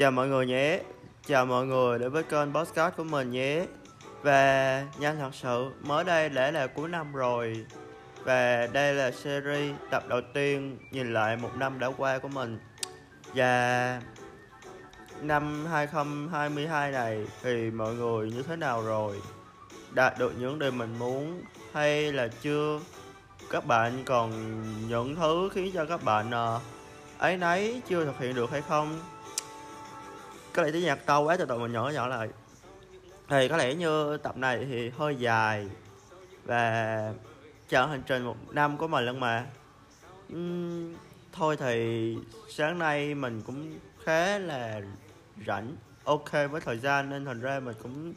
Chào mọi người nhé. Chào mọi người đến với kênh podcast của mình nhé. Và nhanh thật sự, mới đây đã là cuối năm rồi. Và đây là series tập đầu tiên nhìn lại một năm đã qua của mình. Và năm 2022 này thì mọi người như thế nào rồi? Đạt được những điều mình muốn hay là chưa? Các bạn còn những thứ khiến cho các bạn ờ, ấy nấy chưa thực hiện được hay không? Có lẽ tiếng nhạc to quá cho tụi mình nhỏ nhỏ lại. Thì có lẽ như tập này thì hơi dài và chở hành trình một năm của mình lần mà. Uhm, thôi thì sáng nay mình cũng khá là rảnh ok với thời gian nên thành ra mình cũng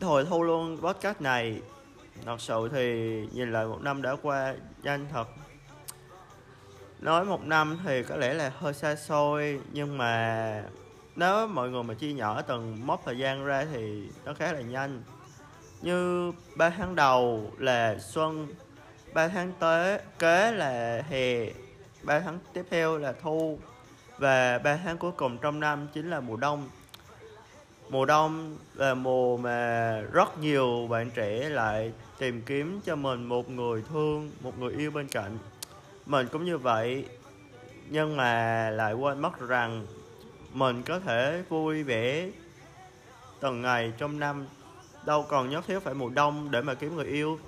hồi thu luôn podcast này. Thật sự thì nhìn lại một năm đã qua nhanh thật nói một năm thì có lẽ là hơi xa xôi, nhưng mà nếu mọi người mà chia nhỏ từng mốc thời gian ra thì nó khá là nhanh. Như ba tháng đầu là xuân, ba tháng tới kế là hè, ba tháng tiếp theo là thu, và ba tháng cuối cùng trong năm chính là mùa đông. Mùa đông là mùa mà rất nhiều bạn trẻ lại tìm kiếm cho mình một người thương, một người yêu bên cạnh mình cũng như vậy, nhưng mà lại quên mất rằng mình có thể vui vẻ từng ngày trong năm. Đâu còn nhất thiết phải mùa đông để mà kiếm người yêu.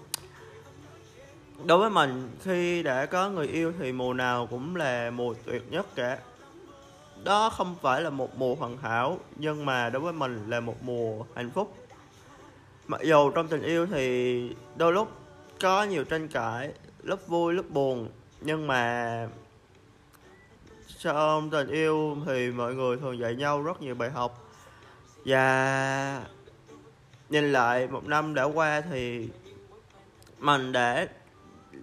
Đối với mình, khi đã có người yêu thì mùa nào cũng là mùa tuyệt nhất cả. Đó không phải là một mùa hoàn hảo, nhưng mà đối với mình là một mùa hạnh phúc. Mặc dù trong tình yêu thì đôi lúc có nhiều tranh cãi, lúc vui, lúc buồn nhưng mà trong tình yêu thì mọi người thường dạy nhau rất nhiều bài học. Và nhìn lại một năm đã qua thì mình đã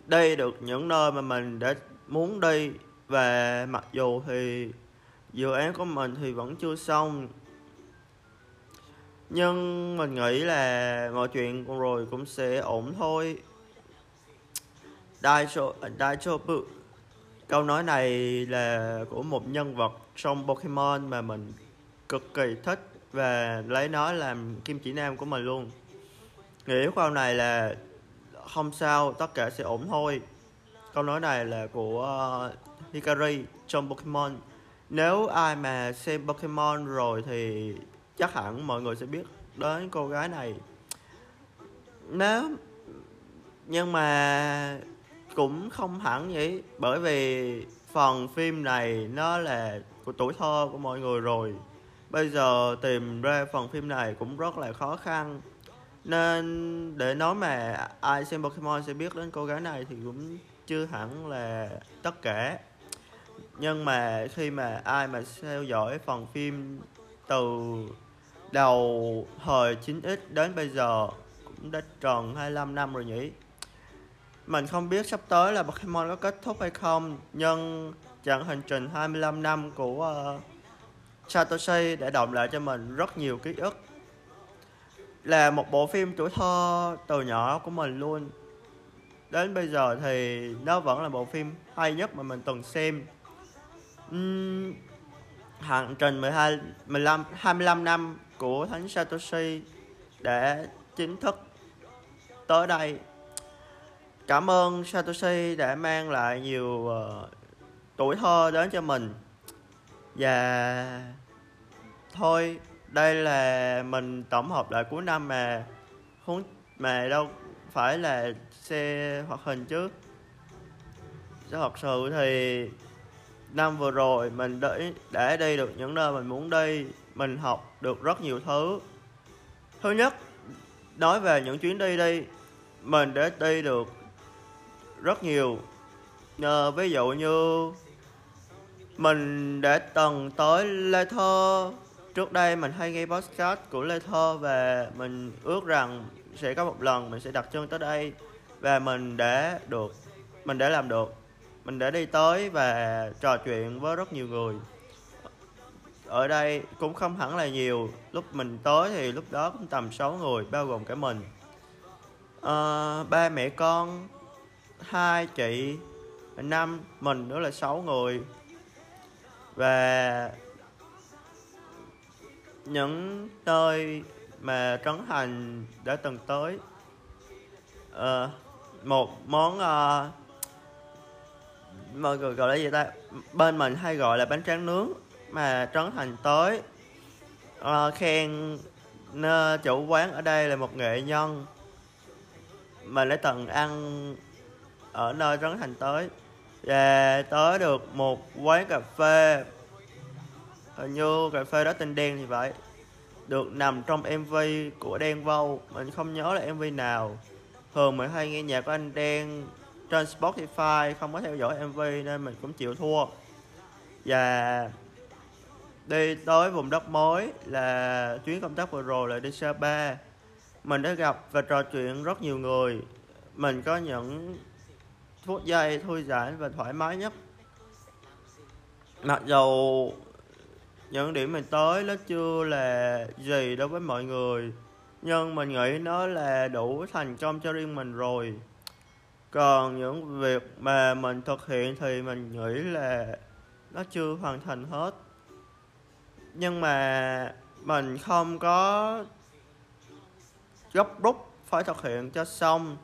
đi được những nơi mà mình đã muốn đi. Và mặc dù thì dự án của mình thì vẫn chưa xong. Nhưng mình nghĩ là mọi chuyện rồi cũng sẽ ổn thôi. Dai Cho, Dai Cho Bu. Câu nói này là của một nhân vật trong Pokemon mà mình cực kỳ thích và lấy nó làm kim chỉ nam của mình luôn. Nghĩa câu này là không sao, tất cả sẽ ổn thôi. Câu nói này là của uh, Hikari trong Pokemon. Nếu ai mà xem Pokemon rồi thì chắc hẳn mọi người sẽ biết đến cô gái này. Nếu nhưng mà cũng không hẳn vậy. Bởi vì phần phim này nó là của tuổi thơ của mọi người rồi. Bây giờ tìm ra phần phim này cũng rất là khó khăn. Nên để nói mà ai xem Pokemon sẽ biết đến cô gái này thì cũng chưa hẳn là tất cả. Nhưng mà khi mà ai mà theo dõi phần phim từ đầu thời 9X đến bây giờ cũng đã tròn 25 năm rồi nhỉ? Mình không biết sắp tới là Pokemon có kết thúc hay không Nhưng chặng hành trình 25 năm của uh, Satoshi đã động lại cho mình rất nhiều ký ức. Là một bộ phim tuổi thơ từ nhỏ của mình luôn. Đến bây giờ thì nó vẫn là bộ phim hay nhất mà mình từng xem. Uhm, Hành trình 12, 15, 25 năm của Thánh Satoshi đã chính thức tới đây. Cảm ơn Satoshi đã mang lại nhiều uh, tuổi thơ đến cho mình. Và thôi đây là mình tổng hợp lại cuối năm mà không mà đâu phải là xe hoạt hình chứ. Thật sự thì năm vừa rồi mình đã, đã đi được những nơi mình muốn đi mình học được rất nhiều thứ. Thứ nhất nói về những chuyến đi đi mình đã đi được rất nhiều. À, ví dụ như mình đã từng tới Lê Thơ trước đây mình hay nghe podcast của Lê Thơ và mình ước rằng sẽ có một lần mình sẽ đặt chân tới đây và mình đã được mình đã làm được. Mình đã đi tới và trò chuyện với rất nhiều người. Ở đây cũng không hẳn là nhiều lúc mình tới thì lúc đó cũng tầm 6 người bao gồm cả mình. À, ba mẹ con hai chị năm mình nữa là sáu người. Và những nơi mà Trấn Thành đã từng tới uh, một món uh, mọi người gọi là gì ta? Bên mình hay gọi là bánh tráng nướng mà Trấn Thành tới. Uh, khen uh, chủ quán ở đây là một nghệ nhân mà đã từng ăn ở nơi Trấn Thành tới. Và tới được một quán cà phê. Hình như cà phê đó tên đen thì vậy. Được nằm trong MV của Đen Vâu. Mình không nhớ là MV nào. Thường mình hay nghe nhạc của anh Đen trên Spotify, không có theo dõi MV nên mình cũng chịu thua. Và đi tới vùng đất mới là chuyến công tác vừa rồi là đi Sapa mình đã gặp và trò chuyện rất nhiều người. Mình có những phút giây thư giãn và thoải mái nhất. Mặc dù những điểm mình tới nó chưa là gì đối với mọi người, nhưng mình nghĩ nó là đủ thành công cho riêng mình rồi. Còn những việc mà mình thực hiện thì mình nghĩ là nó chưa hoàn thành hết. Nhưng mà mình không có gấp rút phải thực hiện cho xong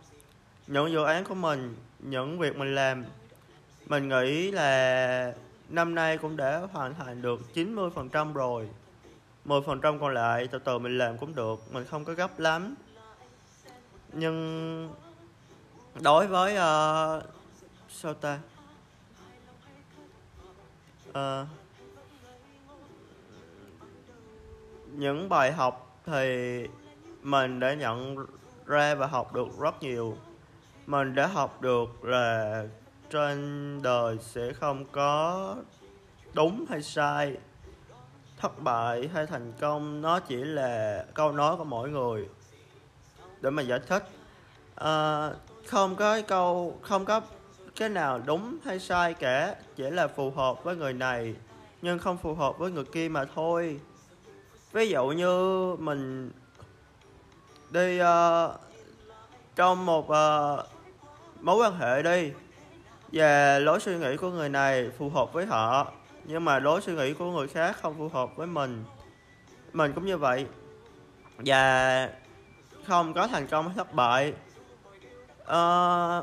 những dự án của mình những việc mình làm. Mình nghĩ là năm nay cũng đã hoàn thành được 90% rồi. 10% còn lại từ từ mình làm cũng được mình không có gấp lắm. Nhưng đối với uh, sao ta? Uh, những bài học thì mình đã nhận ra và học được rất nhiều mình đã học được là trên đời sẽ không có đúng hay sai thất bại hay thành công. Nó chỉ là câu nói của mỗi người để mà giải thích. À, không có câu không có cái nào đúng hay sai cả chỉ là phù hợp với người này nhưng không phù hợp với người kia mà thôi. Ví dụ như mình đi uh, trong một uh, mối quan hệ đi. Và lối suy nghĩ của người này phù hợp với họ nhưng mà lối suy nghĩ của người khác không phù hợp với mình. Mình cũng như vậy. Và không có thành công hay thất bại. À,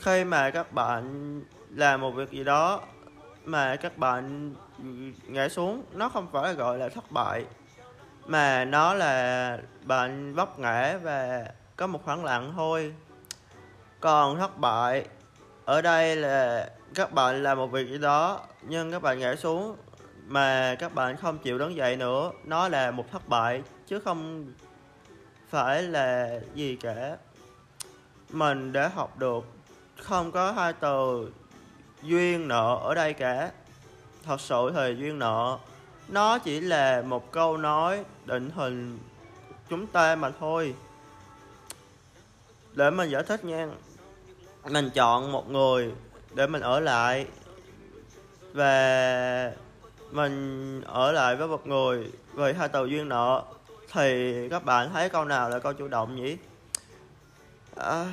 khi mà các bạn làm một việc gì đó mà các bạn ngã xuống nó không phải là gọi là thất bại mà nó là bạn vấp ngã và có một khoảng lặng thôi còn thất bại, ở đây là các bạn làm một việc gì đó, nhưng các bạn ngã xuống mà các bạn không chịu đứng dậy nữa, nó là một thất bại, chứ không phải là gì cả. Mình đã học được, không có hai từ duyên nợ ở đây cả. Thật sự thì duyên nợ, nó chỉ là một câu nói định hình chúng ta mà thôi để mình giải thích nha. Mình chọn một người để mình ở lại. Và mình ở lại với một người vì hai tàu duyên nợ. Thì các bạn thấy câu nào là câu chủ động nhỉ? À,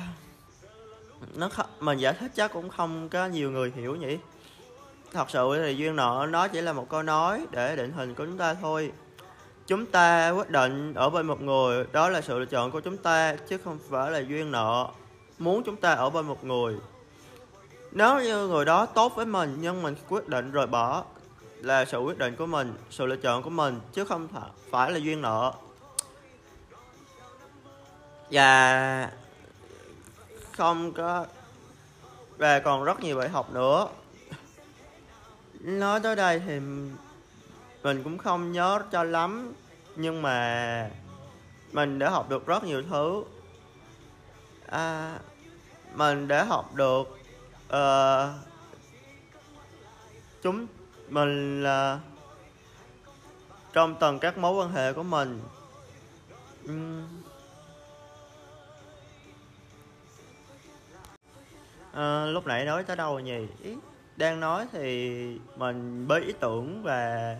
nó mình giải thích chắc cũng không có nhiều người hiểu nhỉ? Thật sự thì duyên nợ nó chỉ là một câu nói để định hình của chúng ta thôi chúng ta quyết định ở bên một người, đó là sự lựa chọn của chúng ta, chứ không phải là duyên nợ. Muốn chúng ta ở bên một người. Nếu như người đó tốt với mình, nhưng mình quyết định rời bỏ, là sự quyết định của mình, sự lựa chọn của mình, chứ không phải là duyên nợ. Và không có, và còn rất nhiều bài học nữa. Nói tới đây thì mình cũng không nhớ cho lắm nhưng mà mình đã học được rất nhiều thứ. À, mình đã học được uh, chúng mình là trong từng các mối quan hệ của mình. Uhm. à, lúc nãy nói tới đâu nhỉ? Đang nói thì mình bới ý tưởng và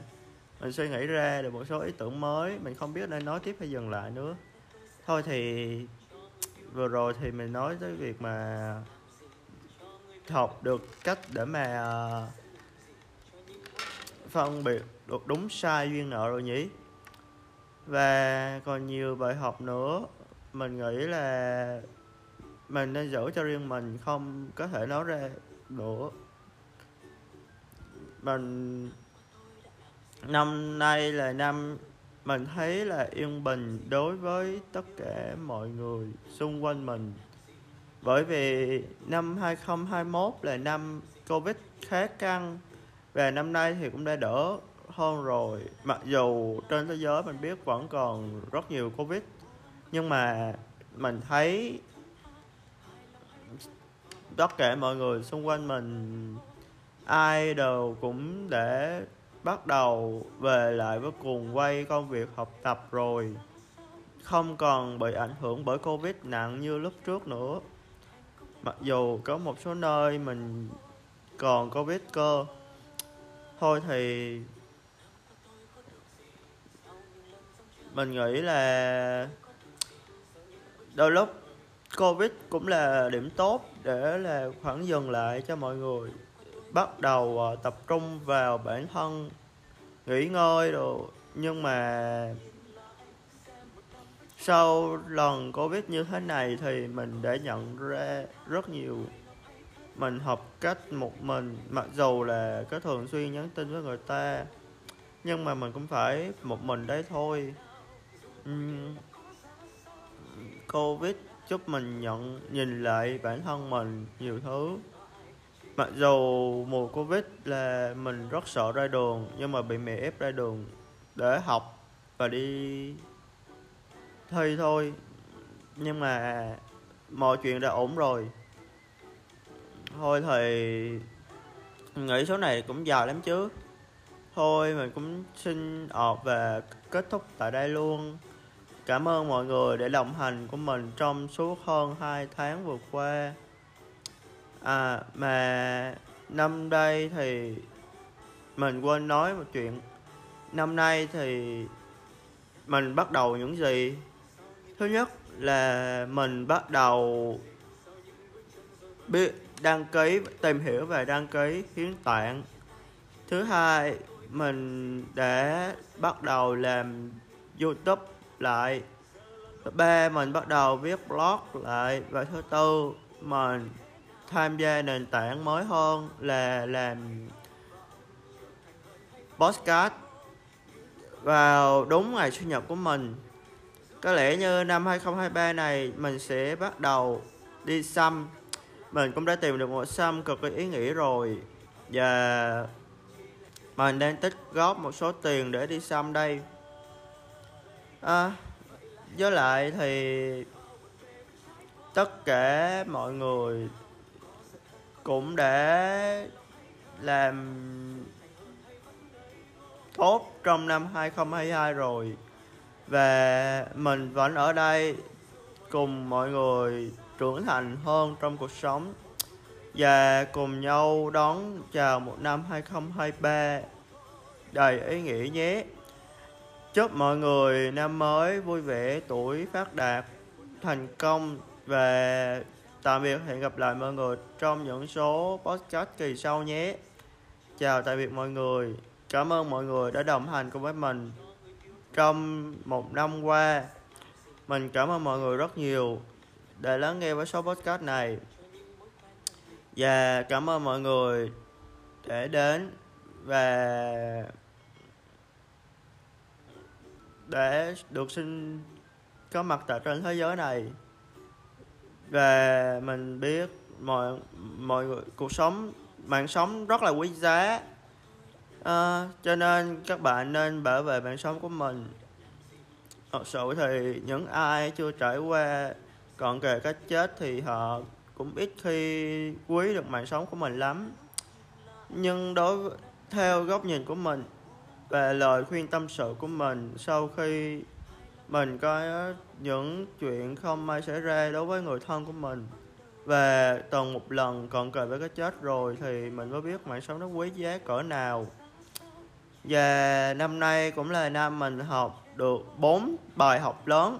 mình suy nghĩ ra được một số ý tưởng mới, mình không biết nên nói tiếp hay dừng lại nữa. Thôi thì vừa rồi thì mình nói tới việc mà học được cách để mà ờ, phân biệt được đúng sai duyên nợ rồi nhỉ? Và còn nhiều bài học nữa. Mình nghĩ là mình nên giữ cho riêng mình, không có thể nói ra nữa mình năm nay là năm, mình thấy là yên bình đối với tất cả mọi người xung quanh mình. Bởi vì năm 2021 là năm Covid khá căng, và năm nay thì cũng đã đỡ hơn rồi. Mặc dù trên thế giới mình biết vẫn còn rất nhiều Covid, nhưng mà mình thấy tất cả mọi người xung quanh mình, ai đều cũng để bắt đầu về lại với cuồng quay công việc học tập rồi. Không còn bị ảnh hưởng bởi covid nặng như lúc trước nữa. Mặc dù có một số nơi mình còn covid cơ. Thôi thì mình nghĩ là đôi lúc covid cũng là điểm tốt để là khoảng dừng lại cho mọi người bắt đầu uh, tập trung vào bản thân nghỉ ngơi rồi nhưng mà sau lần covid như thế này thì mình đã nhận ra rất nhiều. Mình học cách một mình mặc dù là có thường xuyên nhắn tin với người ta nhưng mà mình cũng phải một mình đấy thôi. Uhm, covid giúp mình nhận nhìn lại bản thân mình nhiều thứ mặc dù mùa covid là mình rất sợ ra đường, nhưng mà bị mẹ ép ra đường để học và đi thi thôi. Nhưng mà mọi chuyện đã ổn rồi. Thôi thì nghĩ số này cũng dài lắm chứ. Thôi mình cũng xin ọp và kết thúc tại đây luôn. Cảm ơn mọi người để đồng hành của mình trong suốt hơn 2 tháng vừa qua à mà năm đây thì mình quên nói một chuyện. Năm nay thì mình bắt đầu những gì? Thứ nhất là mình bắt đầu biết đăng ký, tìm hiểu về đăng ký hiến tạng. Thứ hai, mình đã bắt đầu làm youtube lại. Thứ ba, mình bắt đầu viết blog lại. Và thứ tư, mình tham gia nền tảng mới hơn là làm podcast vào đúng ngày sinh nhật của mình. Có lẽ như năm 2023 này mình sẽ bắt đầu đi xăm mình cũng đã tìm được một xăm cực kỳ ý nghĩa rồi. Và mình đang tích góp một số tiền để đi xăm đây. À, với lại thì tất cả mọi người cũng để làm tốt trong năm 2022 rồi. Và mình vẫn ở đây cùng mọi người trưởng thành hơn trong cuộc sống. Và cùng nhau đón chào một năm 2023 đầy ý nghĩa nhé. Chúc mọi người năm mới vui vẻ, tuổi phát đạt, thành công và tạm biệt, hẹn gặp lại mọi người trong những số podcast kỳ sau nhé. Chào tạm biệt mọi người. Cảm ơn mọi người đã đồng hành cùng với mình trong một năm qua. Mình cảm ơn mọi người rất nhiều để lắng nghe với số podcast này và cảm ơn mọi người để đến và để được sinh có mặt tại trên thế giới này và mình biết mọi mọi người cuộc sống mạng sống rất là quý giá. À, cho nên các bạn nên bảo vệ mạng sống của mình. Thật sự thì những ai chưa trải qua còn kể cách chết thì họ cũng ít khi quý được mạng sống của mình lắm. Nhưng đối với, theo góc nhìn của mình và lời khuyên tâm sự của mình sau khi mình coi những chuyện không may xảy ra đối với người thân của mình. Và từng một lần còn kề với cái chết rồi thì mình mới biết mạng sống nó quý giá cỡ nào. Và năm nay cũng là năm mình học được bốn bài học lớn.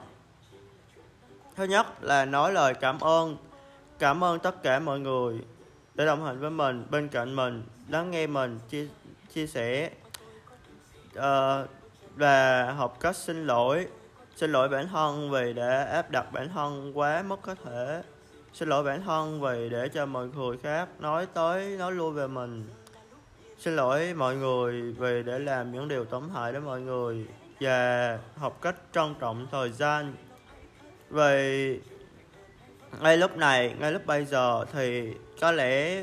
Thứ nhất là nói lời cảm ơn. Cảm ơn tất cả mọi người đã đồng hành với mình bên cạnh mình lắng nghe mình chia chia sẻ. Uh, và học cách xin lỗi xin lỗi bản thân vì đã áp đặt bản thân quá mức có thể. Xin lỗi bản thân vì để cho mọi người khác nói tới, nói lui về mình. Xin lỗi mọi người vì để làm những điều tổn hại đến mọi người và học cách trân trọng thời gian. Vì ngay lúc này, ngay lúc bây giờ thì có lẽ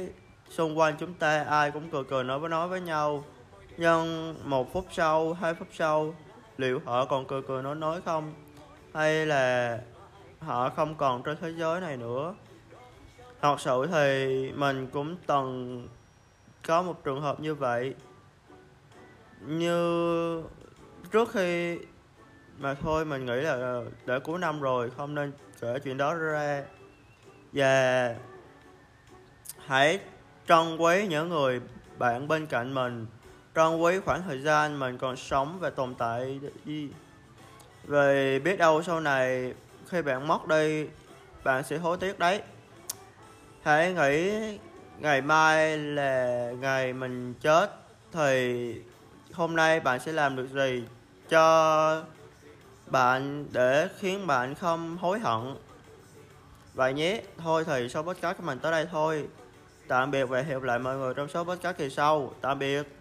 xung quanh chúng ta ai cũng cười cười nói với nói với nhau. Nhưng một phút sau, hai phút sau liệu họ còn cười cười nói nói không? Hay là họ không còn trên thế giới này nữa? Thật sự thì mình cũng từng có một trường hợp như vậy. Như trước khi mà thôi, mình nghĩ là đã cuối năm rồi, không nên kể chuyện đó ra. Và hãy trân quý những người bạn bên cạnh mình trân quý khoảng thời gian mình còn sống và tồn tại đi. Về biết đâu sau này khi bạn mất đi, bạn sẽ hối tiếc đấy. Hãy nghĩ ngày mai là ngày mình chết thì hôm nay bạn sẽ làm được gì cho bạn để khiến bạn không hối hận? Vậy nhé. Thôi thì số podcast của mình tới đây thôi. Tạm biệt và hẹn gặp lại mọi người trong số podcast kỳ sau. Tạm biệt.